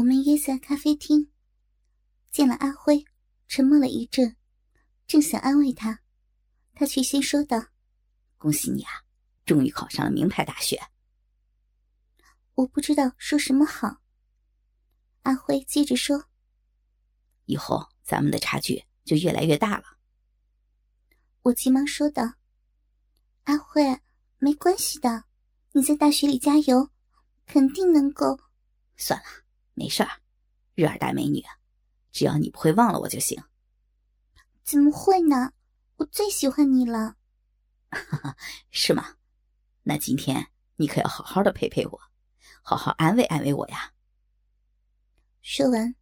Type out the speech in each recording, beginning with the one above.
我们约在咖啡厅，见了阿辉，沉默了一阵，正想安慰他，他却先说道：“恭喜你啊，终于考上了名牌大学。”我不知道说什么好。阿辉接着说：“以后咱们的差距就越来越大了。”我急忙说道：“阿辉，没关系的，你在大学里加油，肯定能够。”算了，没事儿，日儿大美女，只要你不会忘了我就行。怎么会呢？我最喜欢你了。是吗？那今天你可要好好的陪陪我，好好安慰安慰我呀。说完，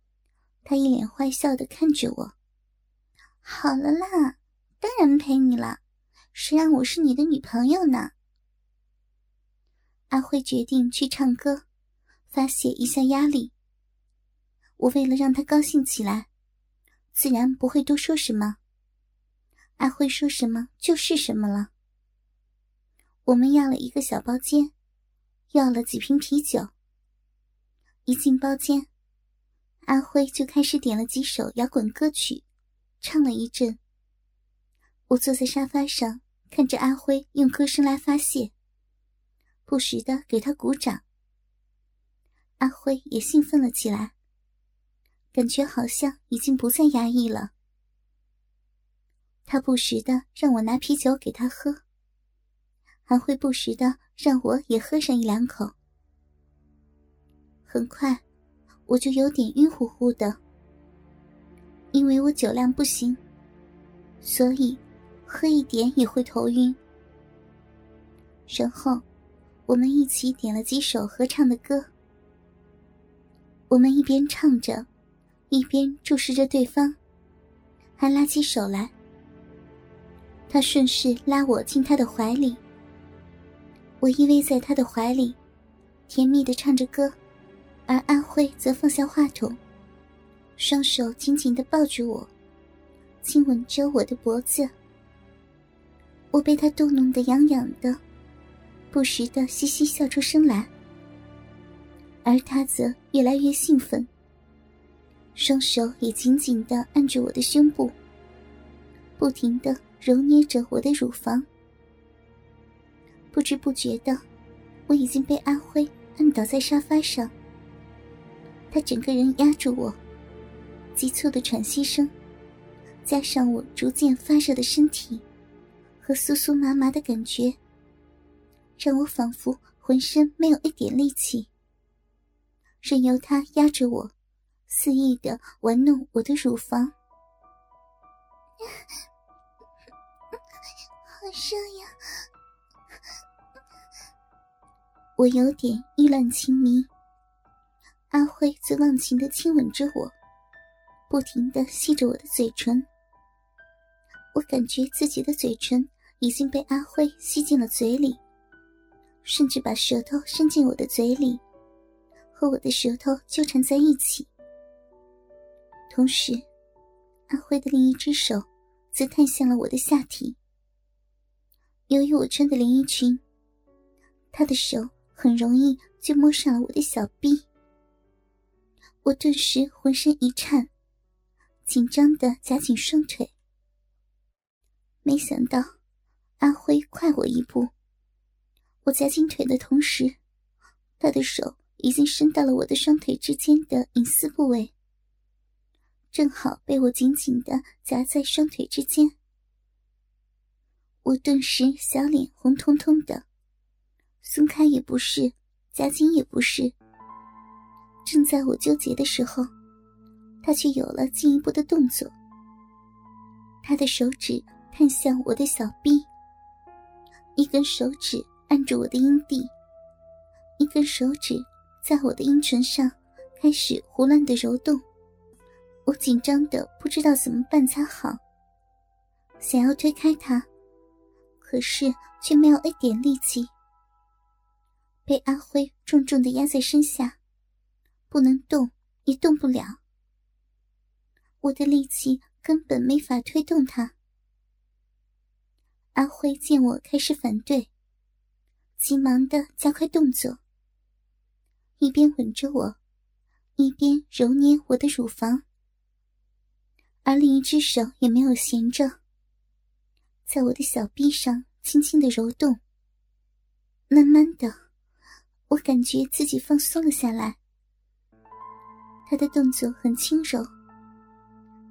他一脸坏笑的看着我。好了啦，当然陪你了，谁让我是你的女朋友呢？阿辉决定去唱歌。发泄一下压力。我为了让他高兴起来，自然不会多说什么。阿辉说什么就是什么了。我们要了一个小包间，要了几瓶啤酒。一进包间，阿辉就开始点了几首摇滚歌曲，唱了一阵。我坐在沙发上，看着阿辉用歌声来发泄，不时的给他鼓掌。阿辉也兴奋了起来，感觉好像已经不再压抑了。他不时的让我拿啤酒给他喝，还会不时的让我也喝上一两口。很快，我就有点晕乎乎的，因为我酒量不行，所以喝一点也会头晕。然后，我们一起点了几首合唱的歌。我们一边唱着，一边注视着对方，还拉起手来。他顺势拉我进他的怀里，我依偎在他的怀里，甜蜜的唱着歌，而阿辉则放下话筒，双手紧紧的抱住我，亲吻着我的脖子。我被他逗弄得痒痒的，不时的嘻嘻笑出声来。而他则越来越兴奋，双手也紧紧的按住我的胸部，不停的揉捏着我的乳房。不知不觉的，我已经被阿辉按倒在沙发上。他整个人压住我，急促的喘息声，加上我逐渐发热的身体和酥酥麻麻的感觉，让我仿佛浑身没有一点力气。任由他压着我，肆意的玩弄我的乳房，好热呀！我有点意乱情迷。阿辉则忘情的亲吻着我，不停的吸着我的嘴唇。我感觉自己的嘴唇已经被阿辉吸进了嘴里，甚至把舌头伸进我的嘴里。和我的舌头纠缠在一起，同时，阿辉的另一只手则探向了我的下体。由于我穿的连衣裙，他的手很容易就摸上了我的小臂。我顿时浑身一颤，紧张的夹紧双腿。没想到，阿辉快我一步。我夹紧腿的同时，他的手。已经伸到了我的双腿之间的隐私部位，正好被我紧紧的夹在双腿之间。我顿时小脸红彤彤的，松开也不是，夹紧也不是。正在我纠结的时候，他却有了进一步的动作。他的手指探向我的小臂，一根手指按住我的阴蒂，一根手指。在我的阴唇上开始胡乱的揉动，我紧张的不知道怎么办才好，想要推开他，可是却没有一点力气，被阿辉重重的压在身下，不能动也动不了，我的力气根本没法推动他。阿辉见我开始反对，急忙的加快动作。一边吻着我，一边揉捏我的乳房，而另一只手也没有闲着，在我的小臂上轻轻的揉动。慢慢的，我感觉自己放松了下来。他的动作很轻柔，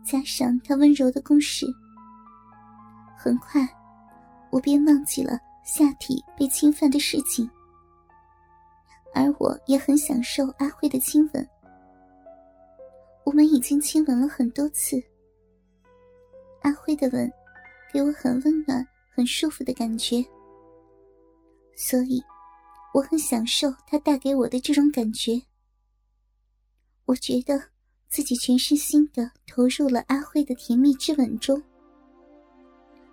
加上他温柔的攻势，很快我便忘记了下体被侵犯的事情，而我也很享受阿辉的亲吻。我们已经亲吻了很多次，阿辉的吻给我很温暖、很舒服的感觉。所以，我很享受他带给我的这种感觉。我觉得自己全身心的投入了阿辉的甜蜜之吻中，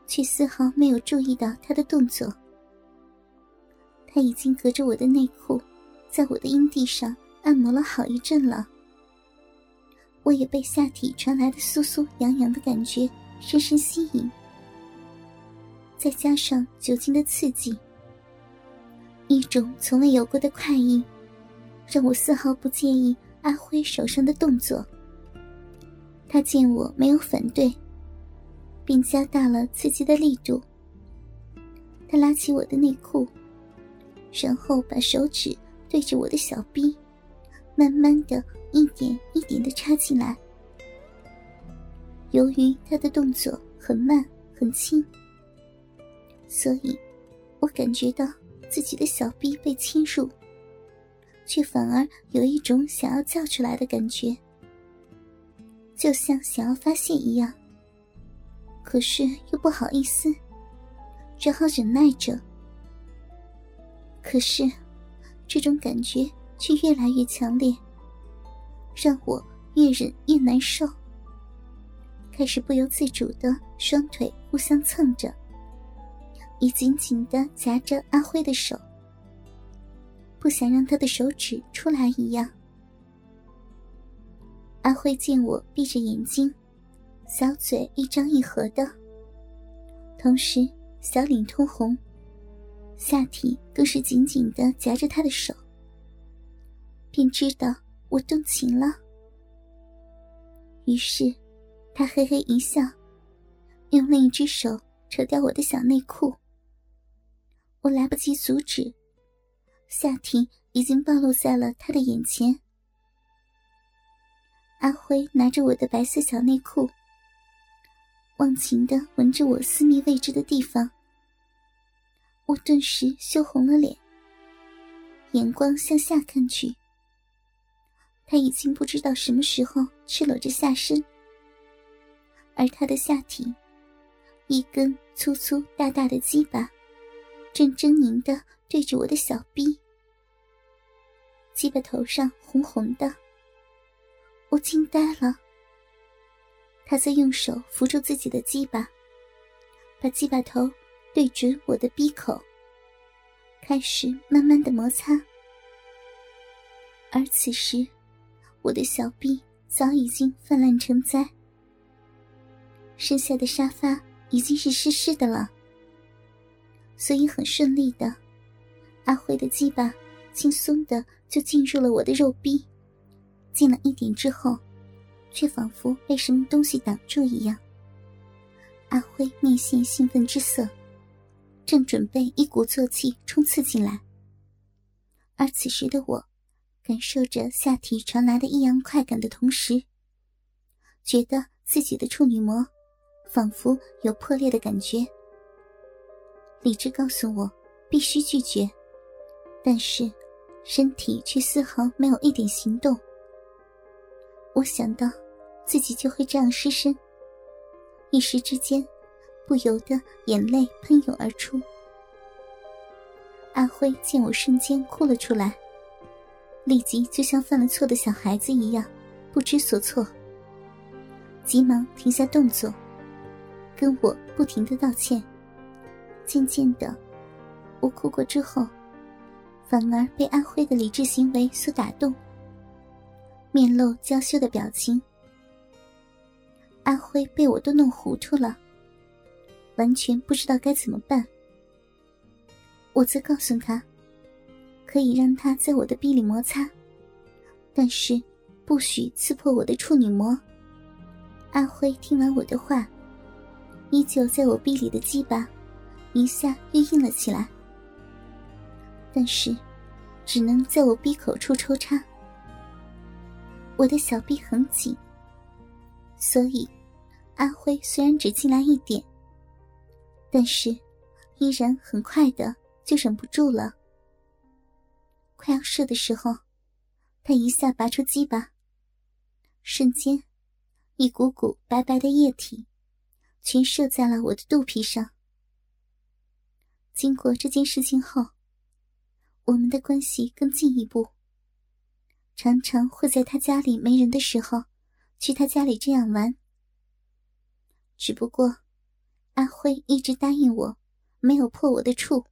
却丝毫没有注意到他的动作。他已经隔着我的内裤，在我的阴蒂上按摩了好一阵了。我也被下体传来的酥酥痒痒的感觉深深吸引，再加上酒精的刺激。一种从未有过的快意，让我丝毫不介意阿辉手上的动作。他见我没有反对，便加大了刺激的力度。他拉起我的内裤，然后把手指对着我的小臂，慢慢的一点一点的插进来。由于他的动作很慢很轻，所以我感觉到。自己的小臂被侵入，却反而有一种想要叫出来的感觉，就像想要发泄一样。可是又不好意思，只好忍耐着。可是，这种感觉却越来越强烈，让我越忍越难受，开始不由自主的双腿互相蹭着。已紧紧的夹着阿辉的手，不想让他的手指出来一样。阿辉见我闭着眼睛，小嘴一张一合的，同时小脸通红，下体更是紧紧的夹着他的手，便知道我动情了。于是，他嘿嘿一笑，用另一只手扯掉我的小内裤。我来不及阻止，夏婷已经暴露在了他的眼前。阿辉拿着我的白色小内裤，忘情的闻着我私密位置的地方，我顿时羞红了脸，眼光向下看去。他已经不知道什么时候赤裸着下身，而他的下体，一根粗粗大大的鸡巴。正狰狞的对着我的小臂，鸡巴头上红红的，我惊呆了。他在用手扶住自己的鸡巴，把鸡巴头对准我的鼻口，开始慢慢的摩擦。而此时，我的小臂早已经泛滥成灾，剩下的沙发已经是湿湿的了。所以很顺利的，阿辉的鸡巴轻松的就进入了我的肉壁，进了一点之后，却仿佛被什么东西挡住一样。阿辉面现兴奋之色，正准备一鼓作气冲刺进来，而此时的我，感受着下体传来的异样快感的同时，觉得自己的处女膜仿佛有破裂的感觉。理智告诉我，必须拒绝，但是身体却丝毫没有一点行动。我想到自己就会这样失身，一时之间不由得眼泪喷涌而出。阿辉见我瞬间哭了出来，立即就像犯了错的小孩子一样不知所措，急忙停下动作，跟我不停的道歉。渐渐的，我哭过之后，反而被阿辉的理智行为所打动，面露娇羞的表情。阿辉被我都弄糊涂了，完全不知道该怎么办。我则告诉他，可以让他在我的臂里摩擦，但是不许刺破我的处女膜。阿辉听完我的话，依旧在我臂里的鸡巴一下又硬了起来，但是只能在我闭口处抽插。我的小臂很紧，所以阿辉虽然只进来一点，但是依然很快的就忍不住了。快要射的时候，他一下拔出鸡巴，瞬间，一股股白白的液体全射在了我的肚皮上。经过这件事情后，我们的关系更进一步。常常会在他家里没人的时候，去他家里这样玩。只不过，阿辉一直答应我，没有破我的处。